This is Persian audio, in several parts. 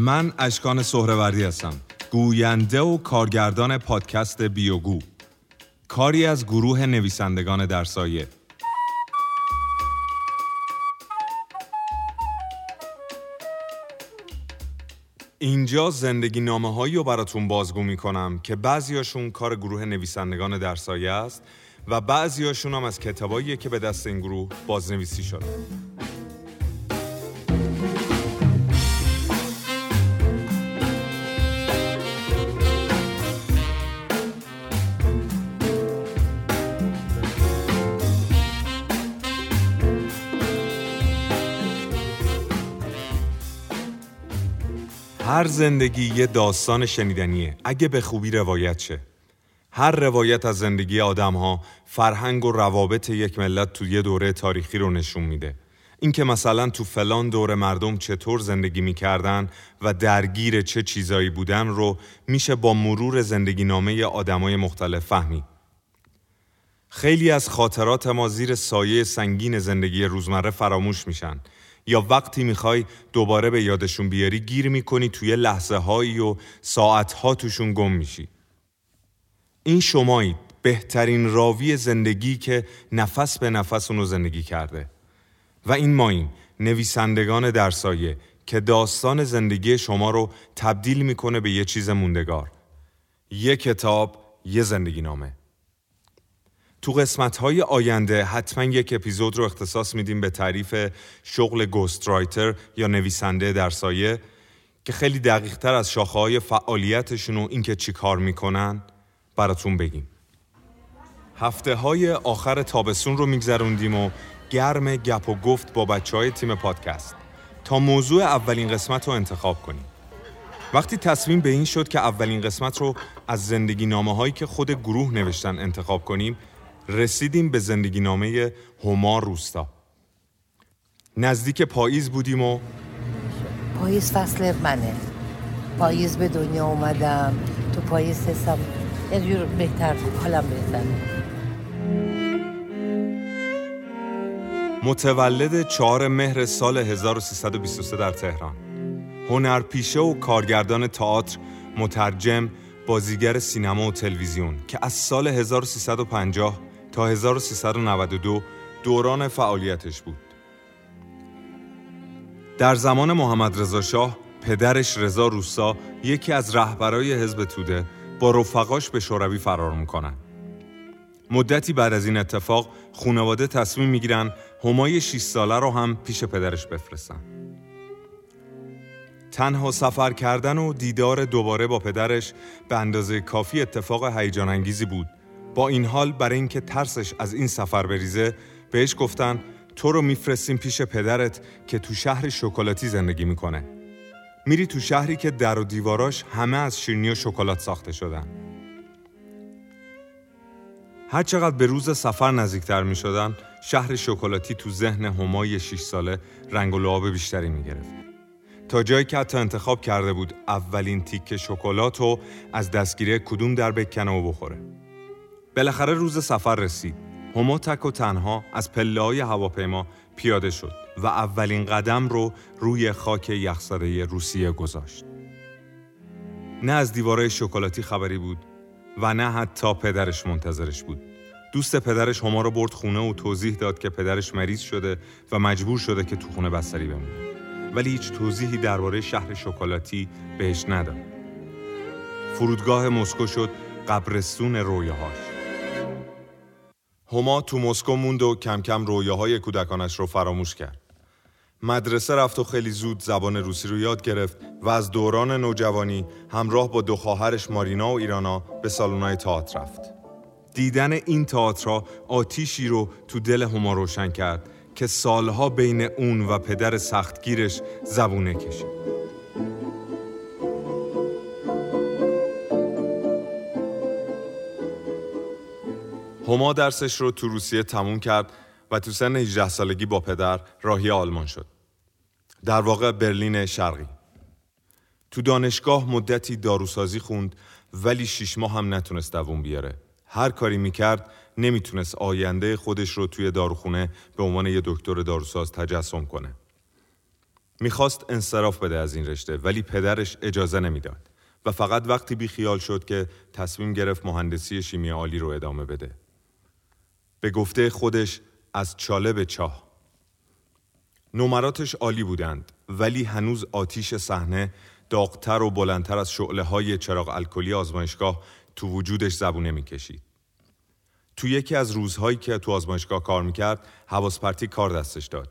من اشکان سهروردی هستم. گوینده و کارگردان پادکست بیوگو. کاری از گروه نویسندگان در سایه. اینجا زندگی نامه هایی رو براتون بازگو می کنم که بعضیاشون کار گروه نویسندگان در سایه است و بعضیاشون هم از کتاباییه که به دست این گروه بازنویسی شده. هر زندگی یه داستان شنیدنیه. اگه به خوبی روایت شه. هر روایت از زندگی آدم ها فرهنگ و روابط یک ملت تو یه دوره تاریخی رو نشون میده. اینکه مثلا تو فلان دوره مردم چطور زندگی می‌کردن و درگیر چه چیزایی بودن رو میشه با مرور زندگی نامه آدمای مختلف فهمید خیلی از خاطرات ما زیر سایه سنگین زندگی روزمره فراموش میشن. یا وقتی می‌خوای دوباره به یادشون بیاری گیر می‌کنی توی لحظه هایی و ساعت ها توشون گم میشی. این شمایید بهترین راوی زندگی که نفس به نفس اونو زندگی کرده. و این ماییم نویسندگان در سایه که داستان زندگی شما رو تبدیل می‌کنه به یه چیز موندگار. یه کتاب یه زندگی نامه. تو قسمت های آینده حتما یک اپیزود رو اختصاص میدیم به تعریف شغل گوست یا نویسنده در سایه که خیلی دقیق تر از شاخه های فعالیتشون و اینکه چی کار می‌کنن براتون بگیم. هفته های آخر تابستون رو میگذروندیم و گرم گپ و گفت با بچه های تیم پادکست تا موضوع اولین قسمت رو انتخاب کنیم. وقتی تصمیم به این شد که اولین قسمت رو از زندگی نامه هایی که خود گروه نوشتن انتخاب کنیم رسیدیم به زندگی نامه هما روستا. نزدیک پاییز بودیم و پاییز فصل منه. پاییز به دنیا اومدم. تو پاییز حسم یه جور بهتر حالم بهتر. متولد چهار مهر سال 1323 در تهران. هنرپیشه و کارگردان تئاتر مترجم بازیگر سینما و تلویزیون که از سال 1350 تا 1392 دوران فعالیتش بود. در زمان محمد رضا شاه پدرش رضا روسا یکی از رهبرای حزب توده با رفقاش به شوروی فرار می‌کنن. مدتی بعد از این اتفاق خانواده تصمیم می‌گیرن همای 6 ساله رو هم پیش پدرش بفرستن. تنها سفر کردن و دیدار دوباره با پدرش به اندازه کافی اتفاق هیجان انگیزی بود با این حال برای اینکه ترسش از این سفر بریزه بهش گفتن تو رو میفرستیم پیش پدرت که تو شهر شکلاتی زندگی می‌کنه میری تو شهری که در و دیواراش همه از شیرنی و شکلات ساخته شدن هر چقدر به روز سفر نزدیکتر می شدن شهر شکلاتی تو ذهن همای 6 ساله رنگ و لعاب بیشتری می گرفت. تا جایی که حتی انتخاب کرده بود اولین تیک شکلات رو از دستگیری کدوم در بکنه و بخوره. بالاخره روز سفر رسید. هما تک و تنها از پله های هواپیما پیاده شد و اولین قدم رو روی خاک یخزده روسیه گذاشت. نه از دیوارای شکلاتی خبری بود و نه حتی پدرش منتظرش بود. دوست پدرش هما رو برد خونه و توضیح داد که پدرش مریض شده و مجبور شده که تو خونه بستری بمونه. ولی هیچ توضیحی درباره شهر شکلاتی بهش نداد. فرودگاه مسکو شد قبرستون رویاهاش. هما تو مسکو موند و کم کم رویاهای کودکانش رو فراموش کرد. مدرسه رفت و خیلی زود زبان روسی رو یاد گرفت و از دوران نوجوانی همراه با دو خواهرش مارینا و ایرانا به سالن‌های تئاتر رفت. دیدن این تئاترها آتیشی رو تو دل هما روشن کرد که سالها بین اون و پدر سختگیرش زبونه کشید. هما درسش رو تو روسیه تموم کرد و تو سن 18 سالگی با پدر راهی آلمان شد. در واقع برلین شرقی. تو دانشگاه مدتی داروسازی خوند ولی شیش ماه هم نتونست دووم بیاره. هر کاری می‌کرد نمی‌تونست آینده خودش رو توی داروخونه به عنوان یه دکتر داروساز تجسم کنه. می‌خواست انصراف بده از این رشته ولی پدرش اجازه نمی‌داد و فقط وقتی بیخیال شد که تصمیم گرفت مهندسی شیمی عالی رو ادامه بده. به گفته خودش از چاله به چاه. نمراتش عالی بودند ولی هنوز آتیش صحنه داغتر و بلندتر از شعله های چراغ الکلی آزمایشگاه تو وجودش زبونه می‌کشید. تو یکی از روزهایی که تو آزمایشگاه کار می‌کرد حواس پرتی کار دستش داد.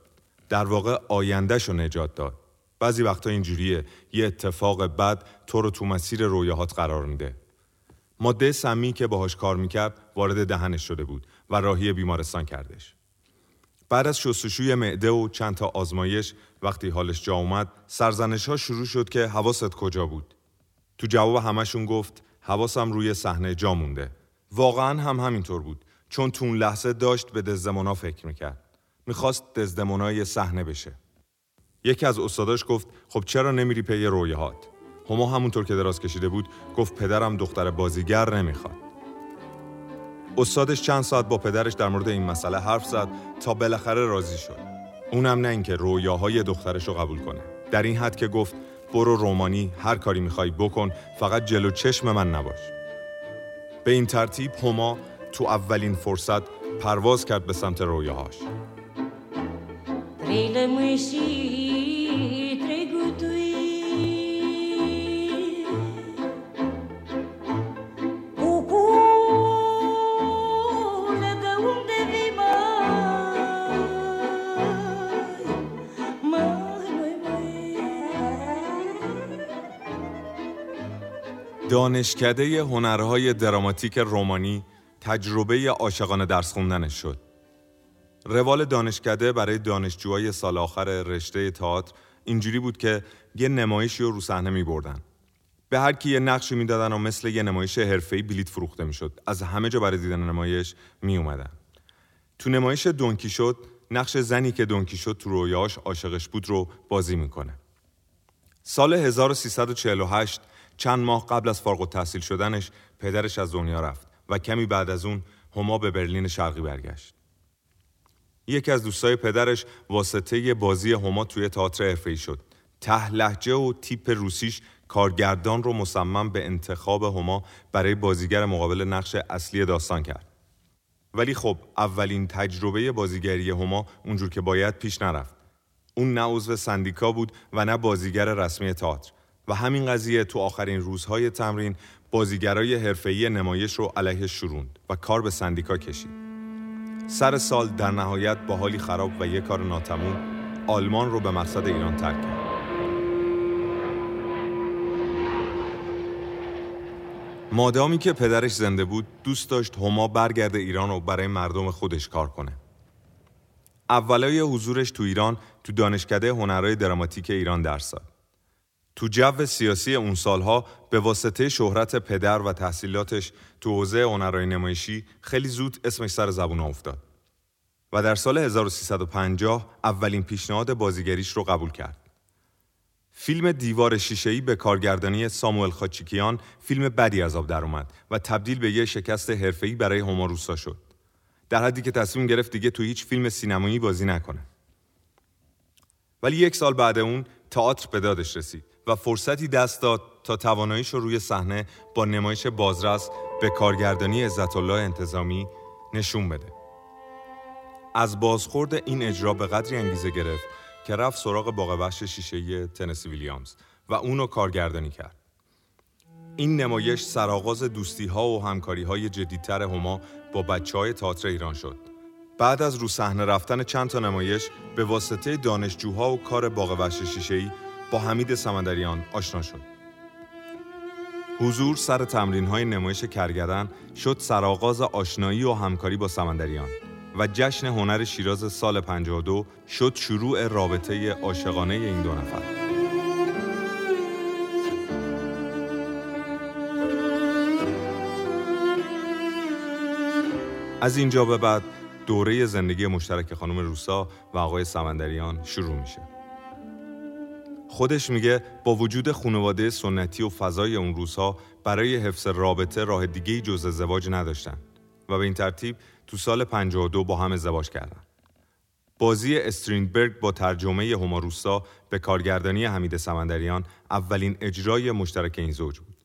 در واقع آیندهش رو نجات داد. بعضی وقتا اینجوریه یه اتفاق بد تو رو تو مسیر رویاهات قرار میده. ماده سمی که باهاش کار می‌کرد وارد دهنش شده بود و راهی بیمارستان کردش. بعد از شستشوی معده و چند تا آزمایش وقتی حالش جا اومد سرزنش ها شروع شد که حواست کجا بود. تو جواب همشون گفت حواسم روی صحنه جا مونده. واقعا هم همینطور بود چون تو اون لحظه داشت به دزدمونا فکر می‌کرد. می‌خواست دزدمونا صحنه بشه. یکی از استاداش گفت خب چرا نمیری پی رویهات هما همونطور که دراز کشیده بود گفت پدرم دختر بازیگر نمی‌خواد. استادش چند ساعت با پدرش در مورد این مسئله حرف زد تا بالاخره راضی شد. اونم نه اینکه رویاهای دخترش رو قبول کنه. در این حد که گفت برو رومانی هر کاری می‌خوای بکن فقط جلو چشم من نباش. به این ترتیب هما تو اولین فرصت پرواز کرد به سمت رویاهاش. دانشکده هنرهای دراماتیک رومانی تجربه عاشقانه درس خوندنش شد. روال دانشکده برای دانشجوهای سال آخر رشته تئاتر اینجوری بود که یه نمایشی رو رو صحنه می بردن. به هر کی یه نقشی می‌دادن و مثل یه نمایش حرفه‌ای بلیت فروخته می‌شد. از همه جا برای دیدن نمایش می اومدن. تو نمایش دونکی شد نقش زنی که دونکی شد تو رویاش عاشقش بود رو بازی می‌کنه. سال 1348 چند ماه قبل از فارغ التحصیل شدنش پدرش از دنیا رفت و کمی بعد از اون هما به برلین شرقی برگشت. یکی از دوستای پدرش واسطه بازی هما توی تئاتر حرفه‌ای شد. ته لحجه و تیپ روسیش کارگردان رو مصمم به انتخاب هما برای بازیگر مقابل نقش اصلی داستان کرد. ولی خب اولین تجربه بازیگری هما اونجور که باید پیش نرفت. اون نه عضو سندیکا بود و نه بازیگر رسمی تئاتر. و همین قضیه تو آخرین روزهای تمرین بازیگرای حرفه‌ای نمایش رو علیه شروند و کار به سندیکا کشید. سر سال در نهایت با حالی خراب و یک کار ناتموم آلمان رو به مقصد ایران ترک کرد. مادامی که پدرش زنده بود دوست داشت هما برگرده ایران و برای مردم خودش کار کنه. اولای حضورش تو ایران تو دانشکده هنرهای دراماتیک ایران درس داد. تو جو سیاسی اون سالها به واسطه شهرت پدر و تحصیلاتش تو حوزه هنرهای نمایشی خیلی زود اسمش سر زبون افتاد و در سال 1350 اولین پیشنهاد بازیگریش رو قبول کرد. فیلم دیوار شیشه‌ای به کارگردانی ساموئل خاچیکیان فیلم بدی از آب در اومد و تبدیل به یه شکست حرفه‌ای برای هوماروسا شد. در حدی که تصمیم گرفت دیگه تو هیچ فیلم سینمایی بازی نکنه. ولی یک سال بعد اون تئاتر به دادش رسید و فرصتی دست داد تا تواناییش رو روی صحنه با نمایش بازرس به کارگردانی عزت الله انتظامی نشون بده. از بازخورد این اجرا به قدری انگیزه گرفت که رفت سراغ باغ وحش شیشه‌ای تنسی ویلیامز و اونو کارگردانی کرد. این نمایش سرآغاز دوستی ها و همکاری های جدیدتر هما با بچه های تئاتر ایران شد. بعد از رو صحنه رفتن چند تا نمایش به واسطه دانشجوها و کار باغ وحش شیشه‌ای با حمید سمندریان آشنا شد. حضور سر تمرین های نمایش کرگدن شد سرآغاز آشنایی و همکاری با سمندریان و جشن هنر شیراز سال 52 شد شروع رابطه عاشقانه این دو نفر. از اینجا به بعد دوره زندگی مشترک خانم روسا و آقای سمندریان شروع میشه. خودش میگه با وجود خانواده سنتی و فضای اون روزها برای حفظ رابطه راه دیگه جز ازدواج نداشتن و به این ترتیب تو سال 52 با هم ازدواج کردن. بازی استرینبرگ با ترجمه هوماروسا به کارگردانی حمید سمندریان اولین اجرای مشترک این زوج بود.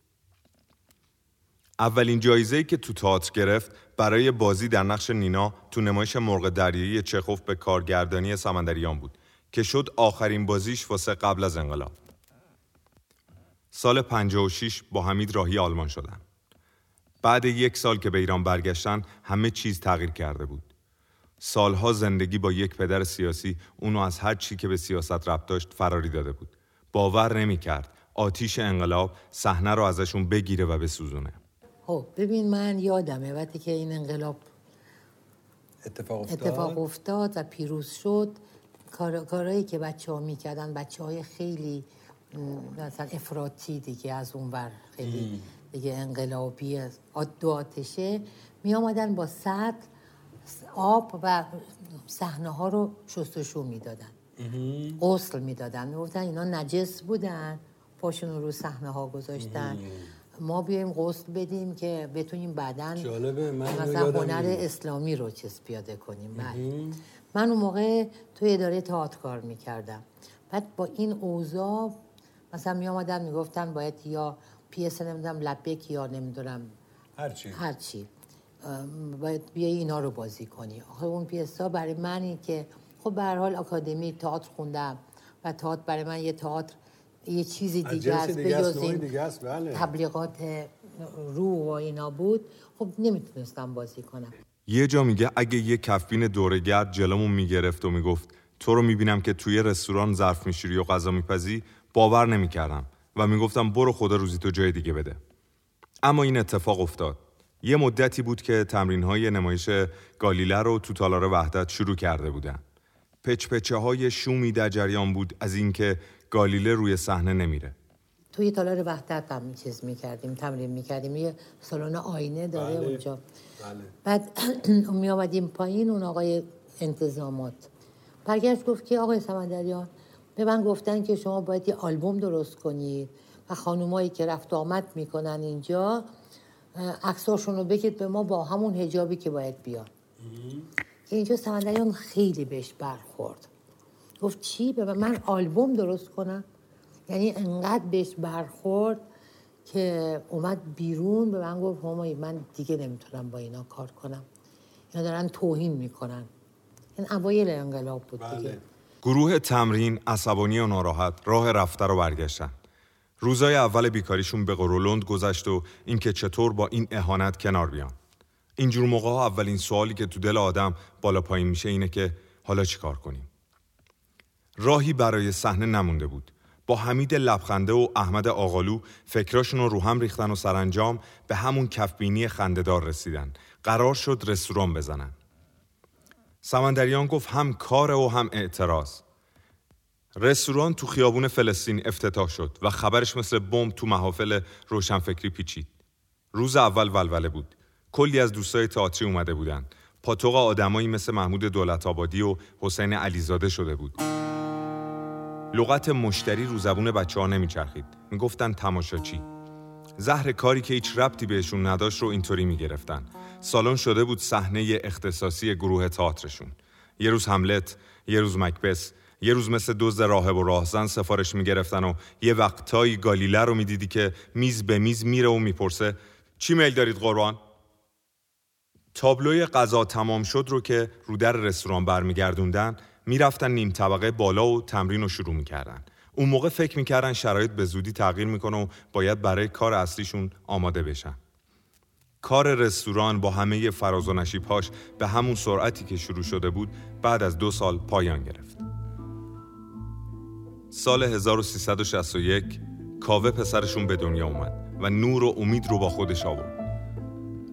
اولین جایزه‌ای که تو تئاتر گرفت برای بازی در نقش نینا تو نمایش مرغ دریایی چخوف به کارگردانی سمندریان بود که شد آخرین بازیش واسه قبل از انقلاب. سال 56 با حمید راهی آلمان شدن. بعد یک سال که به ایران برگشتن همه چیز تغییر کرده بود. سالها زندگی با یک پدر سیاسی اونو از هر چی که به سیاست ربط داشت فراری داده بود. باور نمی کرد. آتیش انقلاب صحنه رو ازشون بگیره و بسوزونه. خب ببین من یادمه وقتی که این انقلاب اتفاق افتاد اتفاق افتاد و پیروز شد کار، کارهایی که بچه ها می‌کردن بچه های خیلی مثلا افراطی دیگه از اون ور خیلی دیگه انقلابی دو آتشه می آمدن با سطل آب و صحنه ها رو شستشو می‌دادن. غسل می‌دادن. می‌گفتن اینا نجس بودن. پاشون رو صحنه ها گذاشتن. ما بیایم غسل بدیم که بتونیم بعدن جالبه، من مثلا هنر. اسلامی رو چیز پیاده کنیم. بله. من اون موقع توی اداره تئاتر کار می‌کردم. بعد با این اوضاع مثلا می آمدن می‌گفتن باید یا پیس نمی‌دونم لبک یا نمی‌دونم هرچی هرچی باید بیای اینا رو بازی کنی. آخه اون پیسا برای منی که خب به هر حال آکادمی تئاتر خوندم و تئاتر برای من یه تئاتر یه چیزی از دیگه است، جز این بله. تبلیغات رو و اینا بود. خب نمی‌تونستم بازی کنم. یه جا میگه اگه یه کفبین دورگرد جلومون می‌گرفت و می‌گفت تو رو می‌بینم که توی رستوران ظرف میشوری و غذا میپزی باور نمی‌کردم و می‌گفتم برو خدا روزی تو جای دیگه بده. اما این اتفاق افتاد. یه مدتی بود که تمرین های نمایش گالیله رو تو تالار وحدت شروع کرده بودن. پچپچه های شومی در جریان بود از اینکه گالیله روی صحنه نمیره. توی تالار وحدت هم چیز می‌کردیم تمرین می‌کردیم. یه سالن آینه داره بله. اونجا. بله. بعد می آمدیم پایین اون آقای انتظامات. برگشت گفت که آقای سمندریان به من گفتن که شما باید یه آلبوم درست کنید و خانومایی که رفت و آمد می‌کنن اینجا عکساشون رو بگید به ما با همون هجابی که باید بیان که اینجا سمندریان خیلی بهش برخورد. گفت چی؟ به من- آلبوم درست کنم یعنی انقدر بهش برخورد که اومد بیرون به من گفت همایی من دیگه نمی‌تونم با اینا کار کنم. اینا دارن توهین می‌کنن. این اوایل انقلاب بود بله. گروه تمرین عصبانی و ناراحت راه رفته رو برگشتن. روزای اول بیکاریشون به قرولند گذشت و اینکه چطور با این اهانت کنار بیان. اینجور موقع ها اولین سوالی که تو دل آدم بالا پایین میشه اینه که حالا چی کار کنیم؟ راهی برای صحنه نمونده بود با حمید لبخنده و احمد آقالو فکراشون رو هم ریختن و سرانجام به همون کفبینی خندهدار رسیدن قرار شد رستوران بزنن سمندریان گفت هم کار و هم اعتراض رستوران تو خیابون فلسطین افتتاح شد و خبرش مثل بمب تو محافل روشنفکری پیچید. روز اول ولوله بود. کلی از دوستای تئاتری اومده بودن. پاتوق آدمایی مثل محمود دولت آبادی و حسین علیزاده شده بود. لغت مشتری رو زبون بچه ها نمیچرخید. می‌گفتن تماشاچی. زهر کاری که هیچ ربطی بهشون نداشت رو اینطوری می‌گرفتن. سالن شده بود صحنه اختصاصی گروه تئاترشون. یه روز هملت، یه روز مکبس، یه روز مثل دزد راهب و راهزن سفارش می‌گرفتن و یه وقتایی گالیله رو می‌دیدی که میز به میز میره و می‌پرسه چی میل دارید قربان؟ تابلوی غذا تمام شد رو که رو در رستوران برمیگردوندن می‌رفتن نیم طبقه بالا و تمرین رو شروع می‌کردن. اون موقع فکر می‌کردن شرایط به زودی تغییر می‌کنه و باید برای کار اصلیشون آماده بشن. کار رستوران با همه فراز و نشیبهاش به همون سرعتی که شروع شده بود بعد از دو سال پایان گرفت. سال 1361 کاوه پسرشون به دنیا اومد و نور و امید رو با خودش آورد.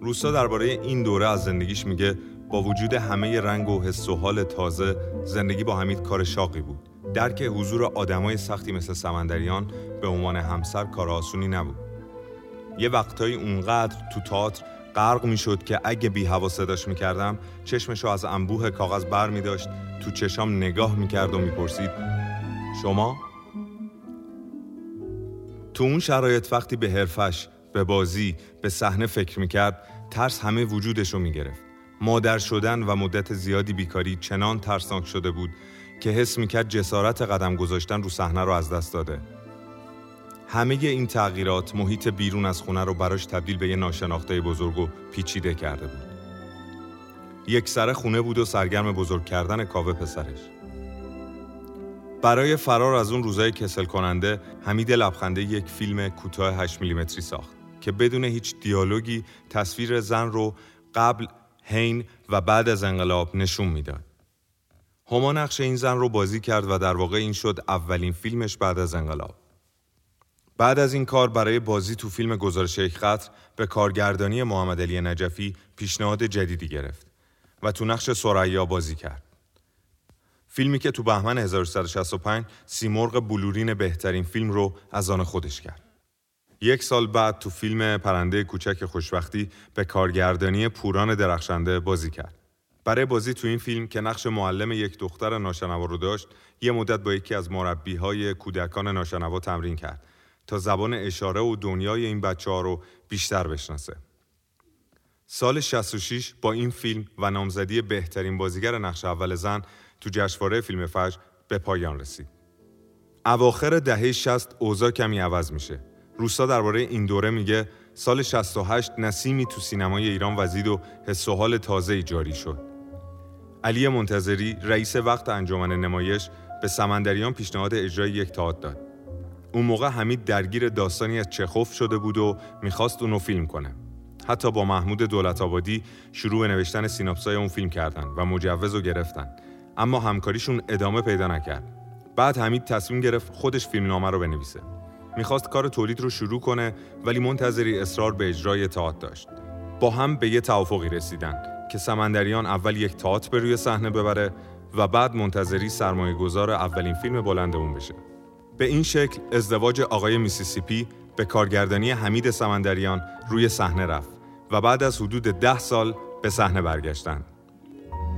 روسا درباره این دوره از زندگیش میگه با وجود همه رنگ و حس و حال تازه زندگی با حمید کار شاقی بود. درک حضور آدمای سختی مثل سمندریان به عنوان همسر کار آسونی نبود. یه وقتایی اونقدر تو تئاتر غرق می‌شد که اگه بی هوا صداش می‌کردم چشمشو از انبوه کاغذ بر می داشت تو چشام نگاه می‌کرد و می‌پرسید شما؟ تو اون شرایط وقتی به حرفش، به بازی، به صحنه فکر می‌کرد ترس همه وجودشو می‌گرفت. مادر شدن و مدت زیادی بیکاری چنان ترسناک شده بود که حس می‌کرد جسارت قدم گذاشتن رو صحنه رو از دست داده. همه این تغییرات محیط بیرون از خونه رو براش تبدیل به یه ناشناخته بزرگ و پیچیده کرده بود. یک سر خونه بود و سرگرم بزرگ کردن کاوه پسرش. برای فرار از اون روزای کسل کننده حمید لبخنده یک فیلم کوتاه 8 میلیمتری ساخت که بدون هیچ دیالوگی تصویر زن رو قبل، حین و بعد از انقلاب نشون می‌داد. هما نقش این زن رو بازی کرد و در واقع این شد اولین فیلمش بعد از انقلاب. بعد از این کار برای بازی تو فیلم گزارش یک خطر به کارگردانی محمد علی نجفی پیشنهاد جدیدی گرفت و تو نقش سریا بازی کرد. فیلمی که تو بهمن 1365 سیمرغ بلورین بهترین فیلم رو از آن خودش کرد. یک سال بعد تو فیلم پرنده کوچک خوشبختی به کارگردانی پوران درخشنده بازی کرد. برای بازی تو این فیلم که نقش معلم یک دختر ناشنوا رو داشت، یه مدت با یکی از مربیهای کودکان ناشنوا تمرین کرد تا زبان اشاره و دنیای این بچه ها رو بیشتر بشناسه. سال 66 با این فیلم و نامزدی بهترین بازیگر نقش اول زن تو جشنواره فیلم فجر به پایان رسید. اواخر دهه 60 اوضاع کمی عوض میشه. روستا درباره این دوره میگه سال 68 نسیمی تو سینمای ایران وزید و حس و حال تازه‌ای جاری شد. علی منتظری رئیس وقت انجمن نمایش به سمندریان پیشنهاد اجرای یک تئاتر داد. اون موقع حمید درگیر داستانی از چخوف شده بود و می‌خواست اونو فیلم کنه. حتی با محمود دولت آبادی شروع به نوشتن سیناپسای اون فیلم کردن و مجوز رو گرفتن. اما همکاریشون ادامه پیدا نکرد. بعد حمید تصمیم گرفت خودش فیلمنامه رو بنویسه. می‌خواست کار تولید رو شروع کنه ولی منتظری اصرار به اجرای تئاتر داشت. با هم به یه توافقی رسیدن که سمندریان اول یک تئاتر به روی صحنه ببره و بعد منتظری سرمایه گذار اولین فیلم بلند اون بشه. به این شکل ازدواج آقای میسیسیپی به کارگردانی حمید سمندریان روی صحنه رفت و بعد از حدود ده سال به صحنه برگشتند.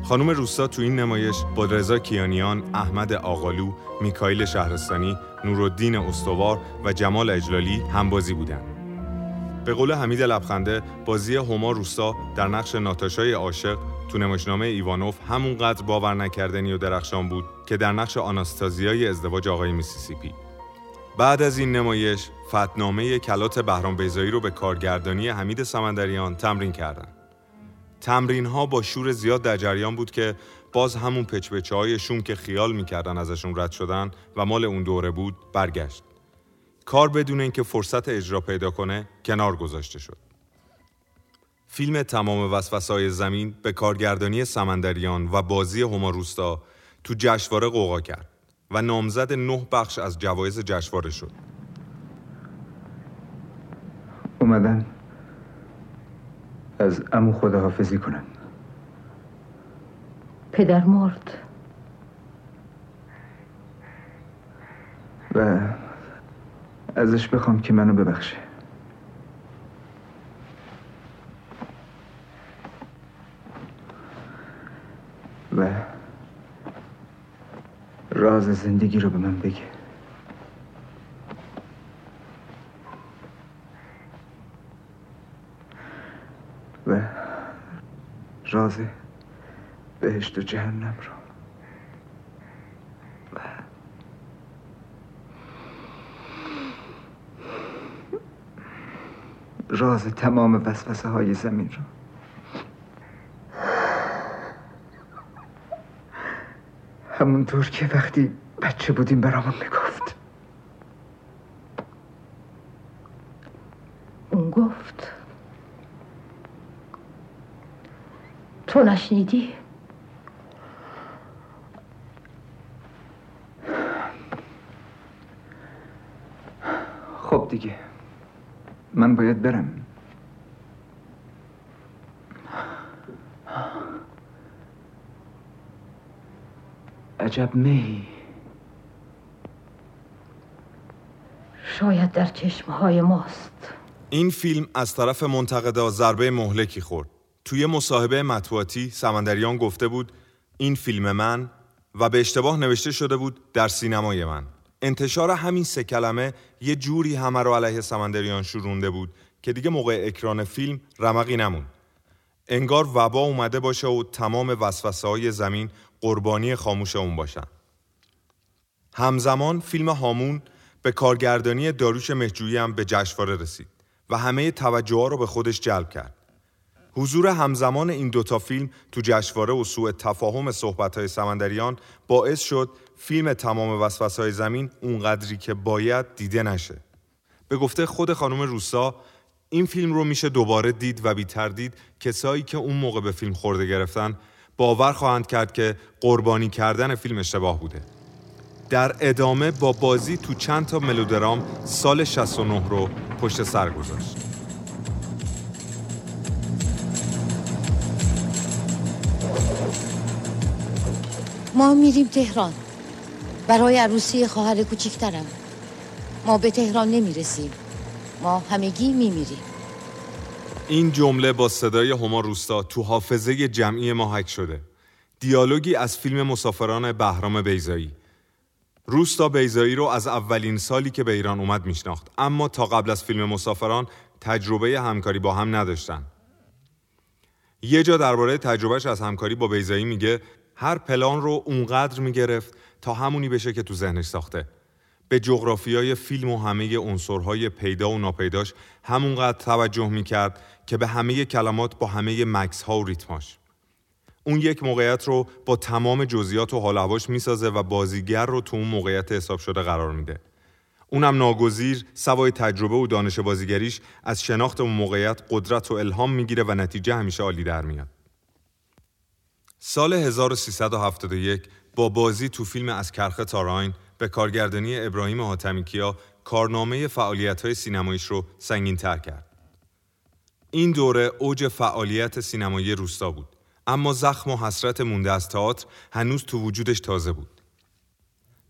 خانم روستا تو این نمایش با رضا کیانیان، احمد آقالو، میکائیل شهرستانی، نورالدین استوار و جمال اجلالی همبازی بودند. به قول حمید لبخنده بازی هما روستا در نقش ناتاشای عاشق تو نمایشنامه ایوانوف همونقدر باور نکردنی و درخشان بود که در نقش آناستازیای ازدواج آقای میسیسیپی بعد از این نمایش فتحنامه کلات بهرام بیضایی رو به کارگردانی حمید سمندریان تمرین کردند. تمرین ها با شور زیاد در جریان بود که باز همون پچپچه های شوم که خیال می‌کردن ازشون رد شدن و مال اون دوره بود برگشت. کار بدون اینکه فرصت اجرا پیدا کنه کنار گذاشته شد. فیلم تمام وسوسای زمین به کارگردانی سمندریان و بازی هما تو جشنواره قوقا کرد و نامزد نه بخش از جوایز جشنواره شد. اومدن از امو خداحافظی کنم پدر مرد. و ازش بخوام که منو ببخشه. و راز زندگی رو به من بگه. راز بهشت و جهنم و راز تمام وسوسه های زمین رو. همونطور که وقتی بچه بودیم برامون می‌گفت اون گفت تو نشنیدی؟ خب دیگه. من باید برم. عجب می شاید در چشمهای ماست. این فیلم از طرف منتقدا ضربه مهلکی خورد. توی مصاحبه مطبوعاتی سمندریان گفته بود این فیلم من و به اشتباه نوشته شده بود در سینمای من انتشار همین سه کلمه یه جوری همه رو علیه سمندریان شورونده بود که دیگه موقع اکران فیلم رمقی نمون انگار وبا اومده باشه و تمام وسوسه های زمین قربانی خاموش اون باشن. همزمان فیلم هامون به کارگردانی داروش مهجویی هم به جشنواره رسید و همه توجه ها رو به خودش جلب کرد. حضور همزمان این دوتا فیلم تو جشنواره و سوء تفاهم صحبت های سمندریان باعث شد فیلم تمام وسوسه های زمین اونقدری که باید دیده نشه. به گفته خود خانم روسا این فیلم رو میشه دوباره دید و بی تردید کسایی که اون موقع به فیلم خورده گرفتن باور خواهند کرد که قربانی کردن فیلم اشتباه بوده. در ادامه با بازی تو چند تا ملودرام سال 69 رو پشت سر گذاشت. ما میریم تهران. برای عروسی خواهر کوچیکترم ما به تهران نمی‌رسیم. ما همگی میمیریم. این جمله با صدای هما روستا تو حافظه جمعی ما حک شده. دیالوگی از فیلم مسافران بهرام بیزایی روستا بیزایی رو از اولین سالی که به ایران اومد میشناخت. اما تا قبل از فیلم مسافران تجربه همکاری با هم نداشتن. یه جا درباره تجربهش از همکاری با بیزایی میگه هر پلان رو اونقدر می‌گرفت تا همونی بشه که تو ذهنش ساخته. به جغرافیای فیلم و همه عنصرهای پیدا و ناپیداش همونقدر توجه می‌کرد که به همه کلمات با همه مکس ها و ریتماش اون یک موقعیت رو با تمام جزئیات و حال می‌سازه و بازیگر رو تو اون موقعیت حساب شده قرار میده. اونم ناگزیر سوای تجربه و دانش بازیگریش از شناخت اون موقعیت قدرت و الهام می‌گیره و نتیجه همیشه عالی در میاد. سال 1371 با بازی تو فیلم از کرخ تاراین به کارگردانی ابراهیم حاتمیکیا کارنامه فعالیت های سینماییش رو سنگین تر کرد. این دوره اوج فعالیت سینمایی روستا بود اما زخم و حسرت مونده از تئاتر هنوز تو وجودش تازه بود.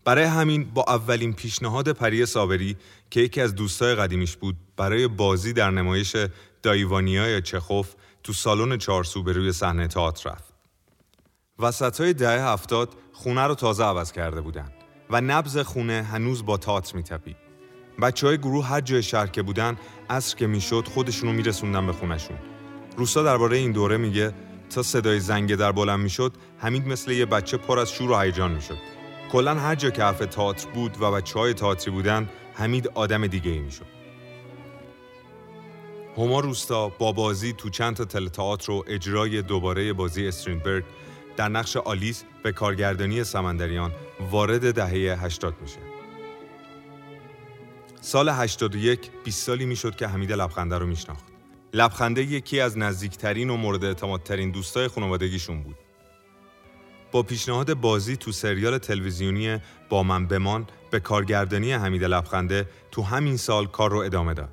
برای همین با اولین پیشنهاد پری صابری که یکی از دوستای قدیمیش بود برای بازی در نمایش دایوانیای چخوف تو سالن چارسو به روی صحنه تئاتر رفت. وسط های دهه هفتاد خونه رو تازه عوض کرده بودن و نبز خونه هنوز با تئاتر میتپید. بچه های گروه هر جای شهر که بودن عصر که می‌شد خودشونو میرسوندن به خونشون. روسا درباره این دوره میگه تا صدای زنگ در بلند می‌شد حمید مثل یه بچه پر از شور و هیجان می‌شد. کلا هر جا که حرف تئاتر بود و بچه های بودن حمید آدم دیگه ای می‌شد. هما روستا با بازی تو چند تا تئاتر و اجرای دوباره بازی استرینبرگ در نقش آلیس به کارگردانی سمندریان وارد دهه 80 میشه. سال 81 20 سالی می‌شد که حمید لبخنده رو میشناخت. لبخنده یکی از نزدیکترین و مورد اعتمادترین دوستای خانوادگیشون بود. با پیشنهاد بازی تو سریال تلویزیونی با من بمان به کارگردانی حمید لبخنده تو همین سال کار رو ادامه داد.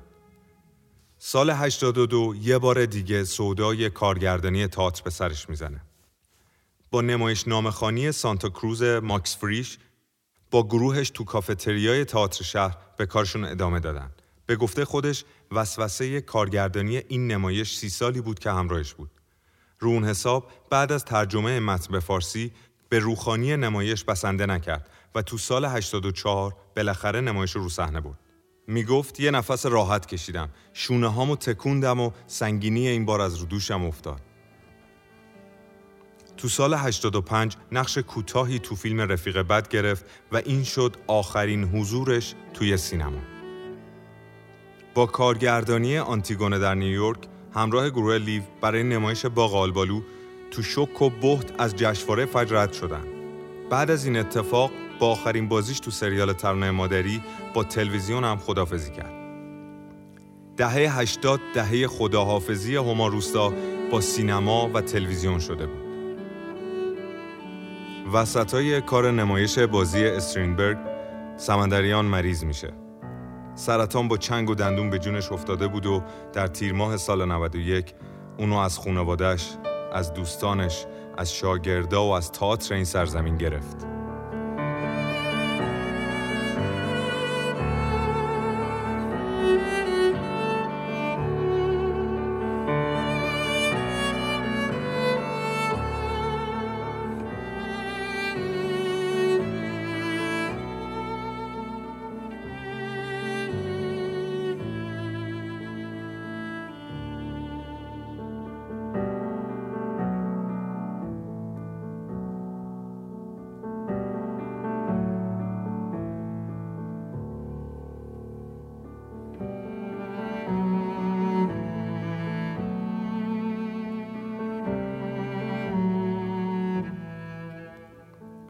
سال 82 یه بار دیگه سودای کارگردانی تئاتر به سرش می‌زنه. با نمایش نامخانی سانتا کروز ماکس فریش با گروهش تو کافتریای تئاتر شهر به کارشون ادامه دادن. به گفته خودش وسوسه کارگردانی این نمایش سی سالی بود که همراهش بود. رو اون حساب بعد از ترجمه متن به فارسی به روخانی نمایش بسنده نکرد و تو سال 84 بالاخره نمایش رو صحنه برد. می گفت یه نفس راحت کشیدم. شونه هامو تکوندم و سنگینی این بار از رو دوشم افتاد. تو سال 85 نقش کوتاهی تو فیلم رفیق بد گرفت و این شد آخرین حضورش توی سینما. با کارگردانی آنتیگونه در نیویورک همراه گروه لیو برای نمایش باغ آلبالو تو شک و بهت از جشنواره فجر رد شدن. بعد از این اتفاق با آخرین بازیش تو سریال ترانه مادری با تلویزیون هم خدافزی کرد. دهه 80 دهه خداحافظی هما روستا با سینما و تلویزیون شده بود. وسطای کار نمایش بازی استرینبرگ سمندریان مریض میشه. سرطان با چنگ و دندون به جونش افتاده بود و در تیر ماه سال 91 اونو از خانوادش، از دوستانش، از شاگردا و از تئاتر این سرزمین گرفت.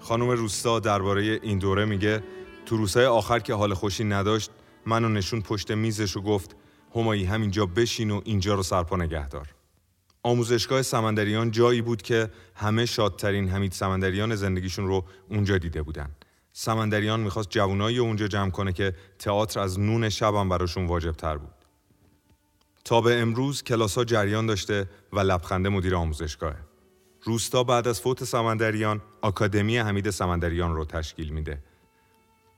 خانم روستا درباره این دوره میگه تو روزهای آخر که حال خوشی نداشت منو نشون پشت میزش و گفت همایی همینجا بشین و اینجا رو سرپا نگهدار. آموزشگاه سمندریان جایی بود که همه شادترین حمید سمندریان زندگیشون رو اونجا دیده بودن. سمندریان می‌خواست جوانایی اونجا جمع کنه که تئاتر از نون شبم براشون واجب تر بود. تا به امروز کلاس ها جریان داشته و لبخنده مدیر آموزشگاه روستا بعد از فوت سمندریان آکادمی حمید سمندریان رو تشکیل میده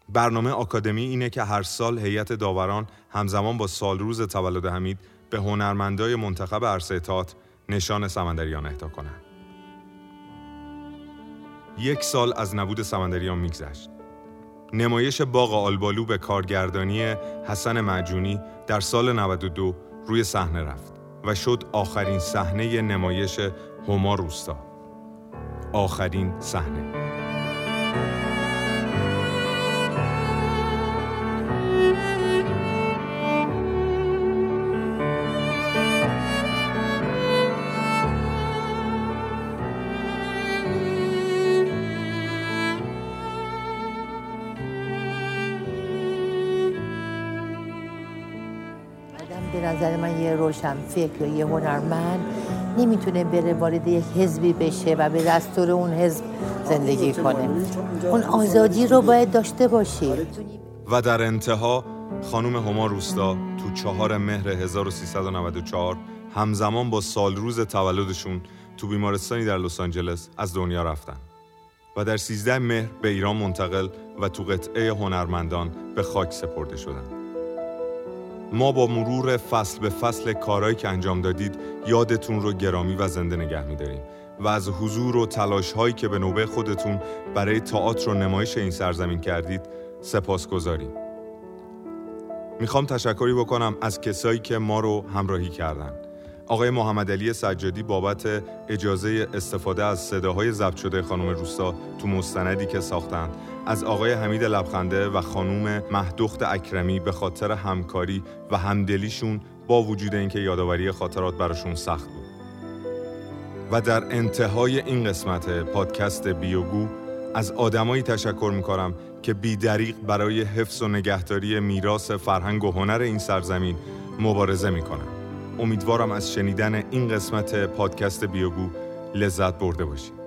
برنامه آکادمی اینه که هر سال هیئت داوران همزمان با سال روز تولد حمید به هنرمندای منتخب عرصه تئاتر نشان سمندریان اهدا کنند. یک سال از نبود سمندریان میگذشت. نمایش باغ آلبالو به کارگردانی حسن معجونی در سال 92 روی صحنه رفت و شد آخرین صحنه نمایش هما روستا. آخرین صحنه. به نظر من یه روشن فکر یه هنرمند نمی‌تونه بره وارد یک حزبی بشه و به دستور اون حزب زندگی کنه. اون آزادی رو باید داشته باشی. و در انتها خانم هما روستا تو چهار مهر 1394 همزمان با سال روز تولدشون تو بیمارستانی در لس آنجلس از دنیا رفتن و در 13 مهر به ایران منتقل و تو قطعه هنرمندان به خاک سپرده شدند. ما با مرور فصل به فصل کارهایی که انجام دادید یادتون رو گرامی و زنده نگه میداریم و از حضور و تلاش هایی که به نوبه خودتون برای تئاتر و نمایش این سرزمین کردید سپاس گذاریم. می‌خوام تشکری بکنم از کسایی که ما رو همراهی کردن. آقای محمد علی سجادی بابت اجازه استفاده از صداهای ضبط شده خانم روستا تو مستندی که ساختند از آقای حمید لبخنده و خانم مهدخت اکرمی به خاطر همکاری و همدلیشون با وجود اینکه یادآوری خاطرات براشون سخت بود. و در انتهای این قسمت پادکست بیوگو از آدمایی تشکر می‌کنم که بیدریق برای حفظ و نگهداری میراث فرهنگ و هنر این سرزمین مبارزه می‌کنن. امیدوارم از شنیدن این قسمت پادکست بیوگو لذت برده باشید.